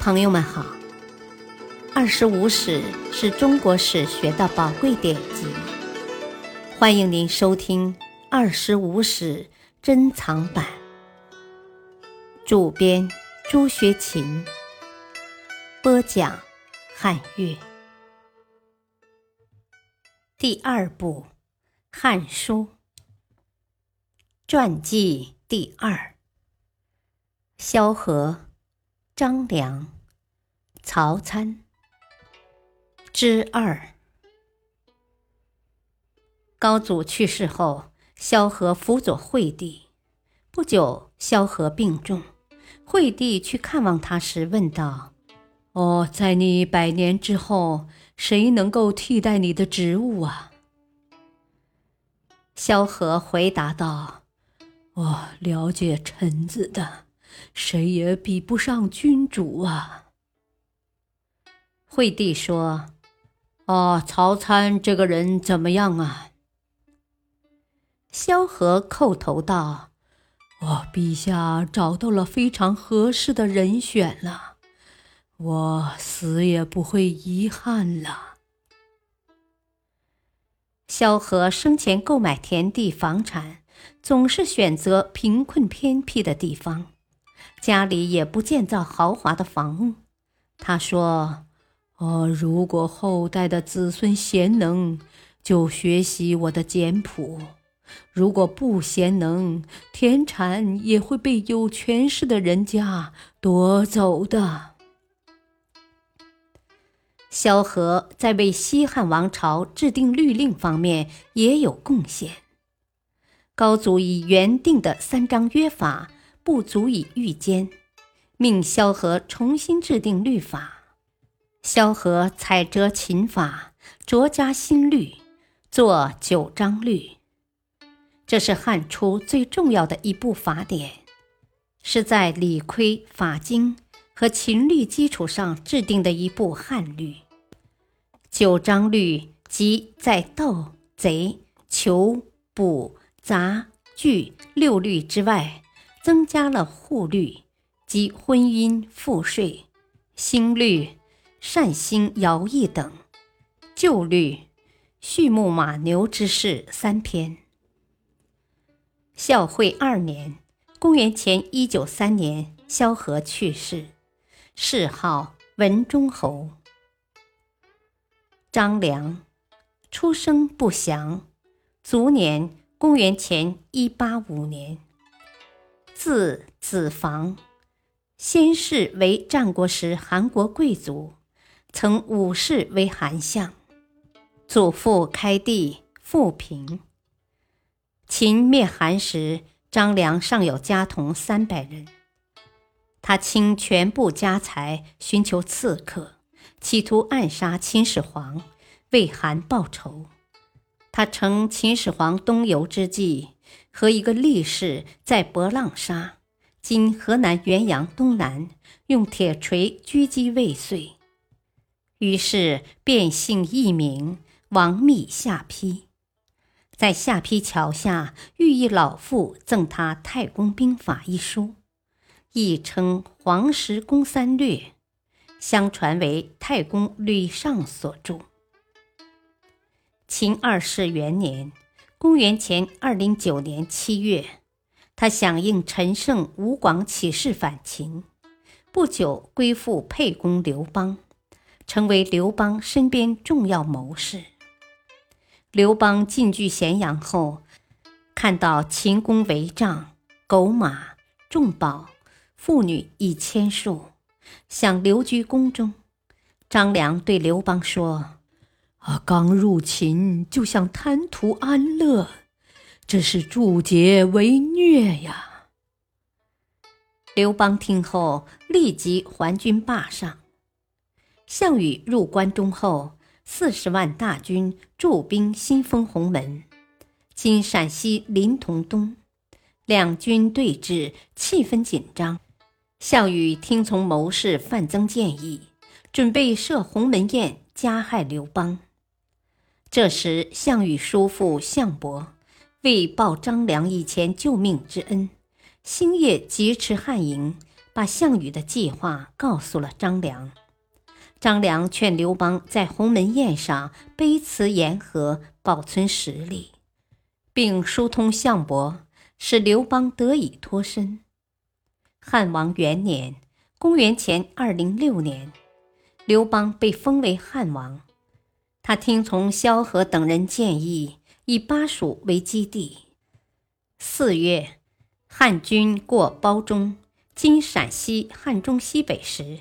朋友们好，《二十五史》是中国史学的宝贵典籍，欢迎您收听《二十五史珍藏版》。主编朱学勤，播讲汉乐。第二部《汉书》传记第二，萧何。张良、曹参之二。高祖去世后，萧何辅佐惠帝。不久，萧何病重，惠帝去看望他时问道：“哦，在你百年之后，谁能够替代你的职务啊？”萧何回答道：“我了解臣子的。”谁也比不上君主啊！惠帝说：“哦，曹参这个人怎么样啊？”萧何叩头道：“我陛下找到了非常合适的人选了，我死也不会遗憾了。”萧何生前购买田地房产，总是选择贫困偏僻的地方。家里也不建造豪华的房屋。他说：“哦，如果后代的子孙贤能，就学习我的简朴；如果不贤能，田产也会被有权势的人家夺走的。”萧何在为西汉王朝制定律令方面也有贡献。高祖以原定的三章约法。不足以御奸，命萧何重新制定律法。萧何采折秦法，酌加新律，作九章律。这是汉初最重要的一部法典，是在理亏法经和秦律基础上制定的一部汉律。九章律即在盗、贼、囚、捕、杂、拒六律之外。增加了户律及婚姻、赋税、新律、善兴徭役等；旧律、畜牧马牛之事三篇。孝惠二年（公元前一九三年），萧何去世，谥号文忠侯。张良，出生不详，卒年公元前一八五年。字子房，先世为战国时韩国贵族，曾武士为韩相。祖父开地，富平。秦灭韩时，张良尚有家童三百人，他倾全部家财寻求刺客，企图暗杀秦始皇，为韩报仇。他乘秦始皇东游之际。和一个力士在博浪沙（今河南原阳东南）用铁锤狙击未遂，于是便姓艺名，王密下邳。在下邳桥下遇一老妇，赠他《太公兵法》一书，亦称《黄石公三略》，相传为太公吕尚所著。秦二世元年。公元前二零九年七月，他响应陈胜、吴广起事反秦，不久归附沛公刘邦，成为刘邦身边重要谋士。刘邦进据咸阳后，看到秦宫帷帐、狗马、重宝、妇女一千数，想留居宫中。张良对刘邦说。啊！刚入秦就想贪图安乐，这是助桀为虐呀！刘邦听后立即还军霸上。项羽入关中后，四十万大军驻兵新丰鸿门（今陕西临潼东），两军对峙，气氛紧张。项羽听从谋士范增建议，准备设鸿门宴加害刘邦。这时，项羽叔父项伯为报张良以前救命之恩，星夜劫持汉营，把项羽的计划告诉了张良。张良劝刘邦在鸿门宴上卑辞言和，保存实力，并疏通项伯，使刘邦得以脱身。汉王元年（公元前二零六年），刘邦被封为汉王。他听从萧何等人建议，以巴蜀为基地。四月，汉军过褒中（今陕西汉中西北）时。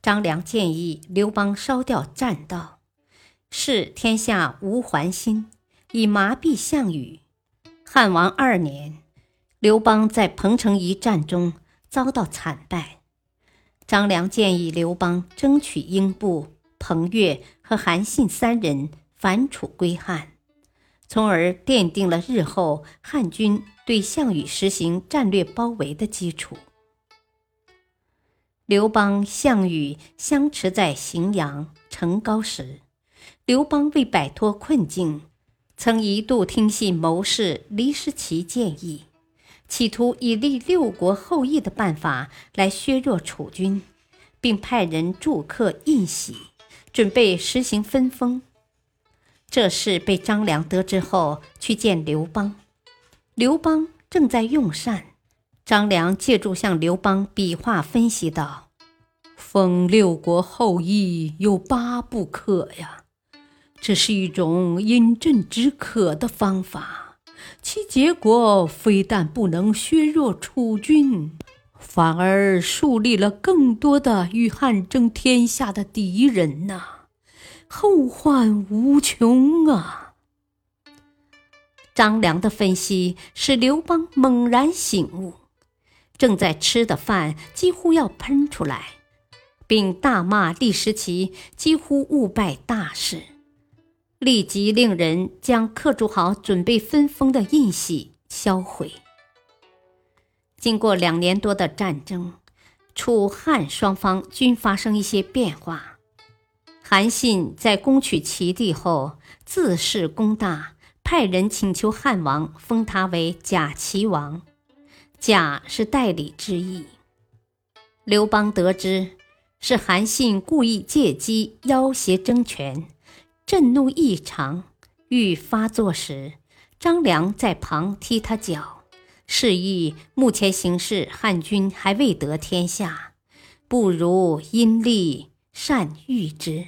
张良建议刘邦烧掉栈道，使天下无还心，以麻痹项羽。汉王二年，刘邦在彭城一战中遭到惨败。张良建议刘邦争取英布、彭越和韩信三人反楚归汉，从而奠定了日后汉军对项羽实行战略包围的基础。刘邦、项羽相持在荥阳成皋时，刘邦为摆脱困境，曾一度听信谋士黎师奇建议，企图以立六国后裔的办法来削弱楚军，并派人祝客印玺，准备实行分封。这事被张良得知后，去见刘邦。刘邦正在用膳。张良借助向刘邦比划分析道：“封六国后裔有八不可呀，这是一种饮鸩止渴的方法，其结果非但不能削弱楚军，反而树立了更多的与汉争天下的敌人呐，后患无穷啊！”张良的分析使刘邦猛然醒悟。正在吃的饭几乎要喷出来，并大骂李时奇几乎误败大事，立即令人将刻铸好准备分封的印玺销毁。经过两年多的战争，楚汉双方均发生一些变化。韩信在攻取齐地后，自恃功大，派人请求汉王封他为假齐王。假是代理之意。刘邦得知是韩信故意借机要挟争权，震怒异常，欲发作时，张良在旁踢他脚，示意目前形势汉军还未得天下，不如因利善御之，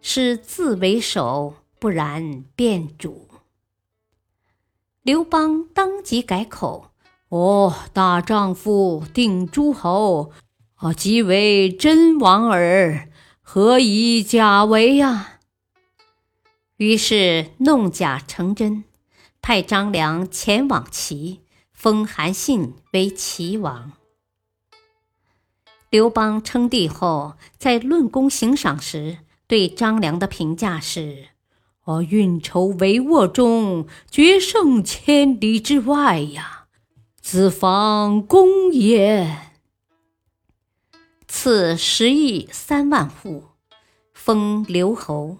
使自为首，不然变主。刘邦当即改口。哦，大丈夫定诸侯，啊，即为真王耳，何以假为呀？于是弄假成真，派张良前往齐，封韩信为齐王。刘邦称帝后，在论功行赏时，对张良的评价是：我，运筹帷幄中，决胜千里之外呀。子房公也，赐十亿三万户，封留侯。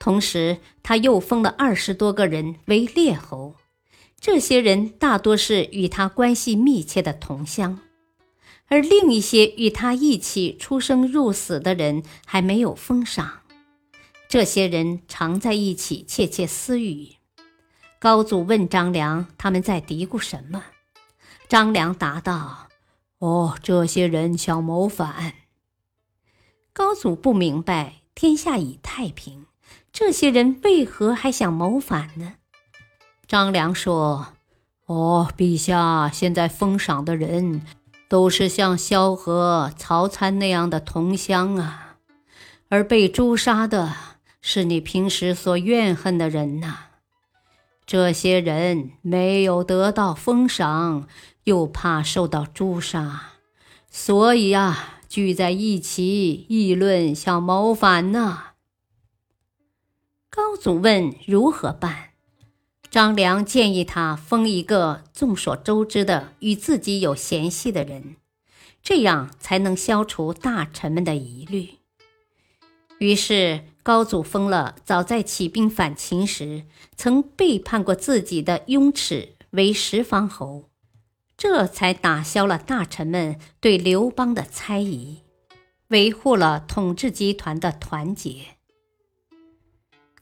同时，他又封了二十多个人为列侯。这些人大多是与他关系密切的同乡，而另一些与他一起出生入死的人还没有封赏。这些人常在一起窃窃私语。高祖问张良：“他们在嘀咕什么？”张良答道：“哦，这些人想谋反。”高祖不明白，天下已太平，这些人为何还想谋反呢？张良说：“哦，陛下现在封赏的人，都是像萧何、曹参那样的同乡啊，而被诛杀的是你平时所怨恨的人呐。这些人没有得到封赏。”又怕受到诛杀，所以啊，聚在一起议论，想谋反呢。高祖问如何办，张良建议他封一个众所周知的与自己有嫌隙的人，这样才能消除大臣们的疑虑。于是高祖封了早在起兵反秦时曾背叛过自己的雍齿为十方侯。这才打消了大臣们对刘邦的猜疑，维护了统治集团的团结。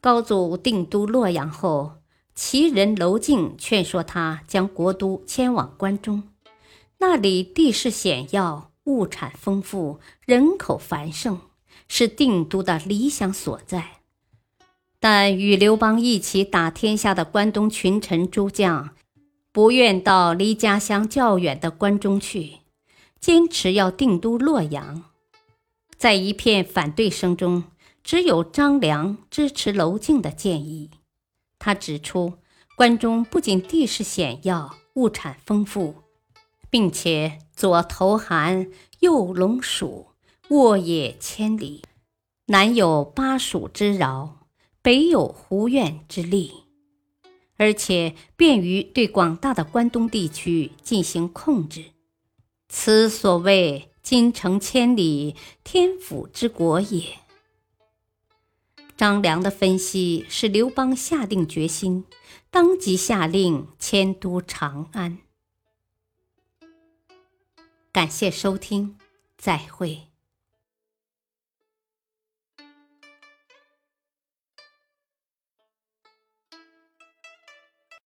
高祖定都洛阳后，齐人娄敬劝说他将国都迁往关中，那里地势险要，物产丰富，人口繁盛，是定都的理想所在。但与刘邦一起打天下的关东群臣诸将，不愿到离家乡较远的关中去，坚持要定都洛阳。在一片反对声中，只有张良支持娄敬的建议。他指出，关中不仅地势险要，物产丰富，并且左投寒，右龙蜀，沃野千里，南有巴蜀之饶。北有胡苑之力，而且便于对广大的关东地区进行控制。此所谓“金城千里，天府之国”也。张良的分析使刘邦下定决心，当即下令迁都长安。感谢收听，再会。